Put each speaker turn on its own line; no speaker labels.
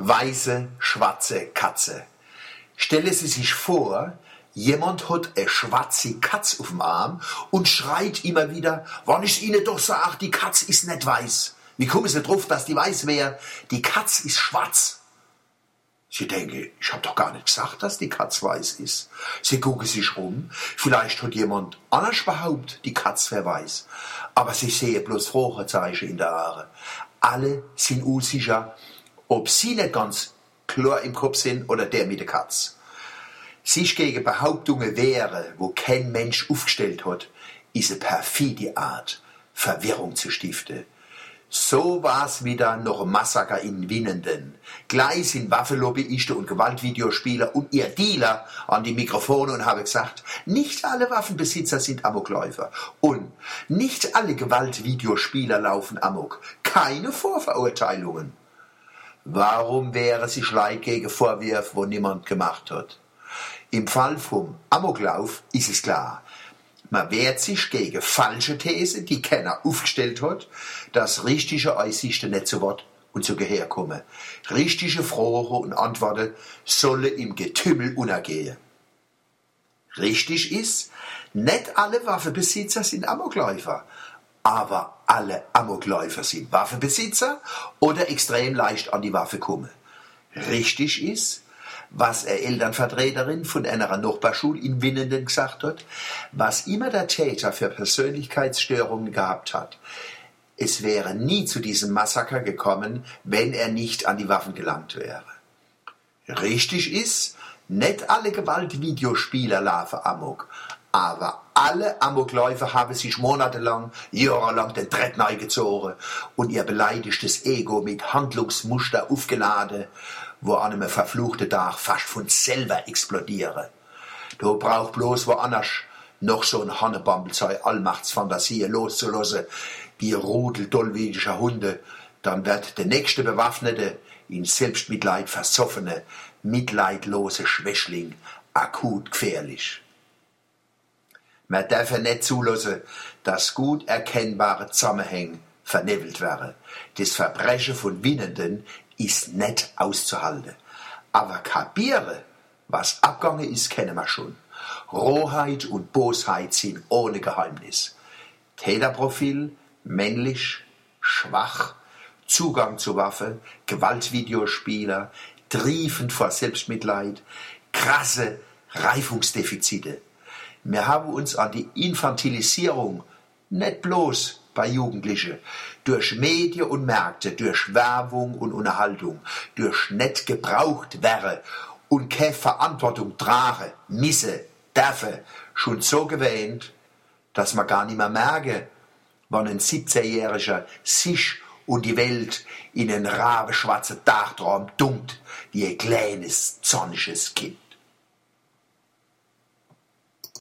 weiße, schwarze Katze. Stelle Sie sich vor, jemand hat eine schwarze Katze auf dem Arm und schreit immer wieder, wann ich Ihnen doch sag, die Katze ist nicht weiß. Wie kommen Sie drauf, dass die weiß wäre? Die Katze ist schwarz. Sie denken, ich habe doch gar nicht gesagt, dass die Katze weiß ist. Sie gucken sich um, vielleicht hat jemand anders behauptet, die Katze wäre weiß. Aber sie sehen bloß Fragezeichen in der Haare. Alle sind unsicher, ob sie nicht ganz klar im Kopf sind oder der mit der Katz. Sich gegen Behauptungen wehren, wo kein Mensch aufgestellt hat, ist eine perfide Art, Verwirrung zu stiften. So war's wieder noch ein Massaker in Winnenden. Gleich sind Waffenlobbyisten und Gewaltvideospieler und ihr Dealer an die Mikrofone und habe gesagt, nicht alle Waffenbesitzer sind Amokläufer und nicht alle Gewaltvideospieler laufen Amok. Keine Vorverurteilungen. Warum wäre sie Leid gegen Vorwürfe, wo niemand gemacht hat? Im Fall vom Amoklauf ist es klar. Man wehrt sich gegen falsche Thesen, die keiner aufgestellt hat, dass richtige Einsichten nicht zu Wort und zu Gehör kommen. Richtige Fragen und Antworten sollen im Getümmel untergehen. Richtig ist, nicht alle Waffenbesitzer sind Amokläufer aber alle Amokläufer sind Waffenbesitzer oder extrem leicht an die Waffe kommen. Richtig ist, was eine Elternvertreterin von einer Nachbarschule in Winnenden gesagt hat, was immer der Täter für Persönlichkeitsstörungen gehabt hat, es wäre nie zu diesem Massaker gekommen, wenn er nicht an die Waffen gelangt wäre. Richtig ist, nicht alle Gewaltvideospieler laufen amok, aber alle Amokläufer haben sich monatelang, jahrelang den Tritt gezogen und ihr beleidigtes Ego mit Handlungsmuster aufgeladen, wo an einem verfluchten Tag fast von selber explodieren. Du brauchst bloß woanders noch so ein Hannebambelzei Allmachtsfantasie loszulassen, wie Rudel tollwidischer Hunde, dann wird der nächste Bewaffnete in Selbstmitleid versoffene, mitleidlose Schwächling akut gefährlich. Man darf nicht zulassen, dass gut erkennbare Zusammenhänge vernebelt werden. Das Verbrechen von Winnenden ist nicht auszuhalten. Aber kapieren, was abgegangen ist, kennen wir schon. Rohheit und Bosheit sind ohne Geheimnis. Täterprofil, männlich, schwach, Zugang zu Waffe, Gewaltvideospieler, triefend vor Selbstmitleid, krasse Reifungsdefizite. Wir haben uns an die Infantilisierung nicht bloß bei Jugendlichen, durch Medien und Märkte, durch Werbung und Unterhaltung, durch nicht gebraucht wäre und keine Verantwortung trage, misse, dürfe, schon so gewähnt, dass man gar nicht mehr merke, wann ein 17-Jähriger sich und die Welt in einen rabenschwarzen Tagtraum dummt, wie ein kleines, zornisches Kind.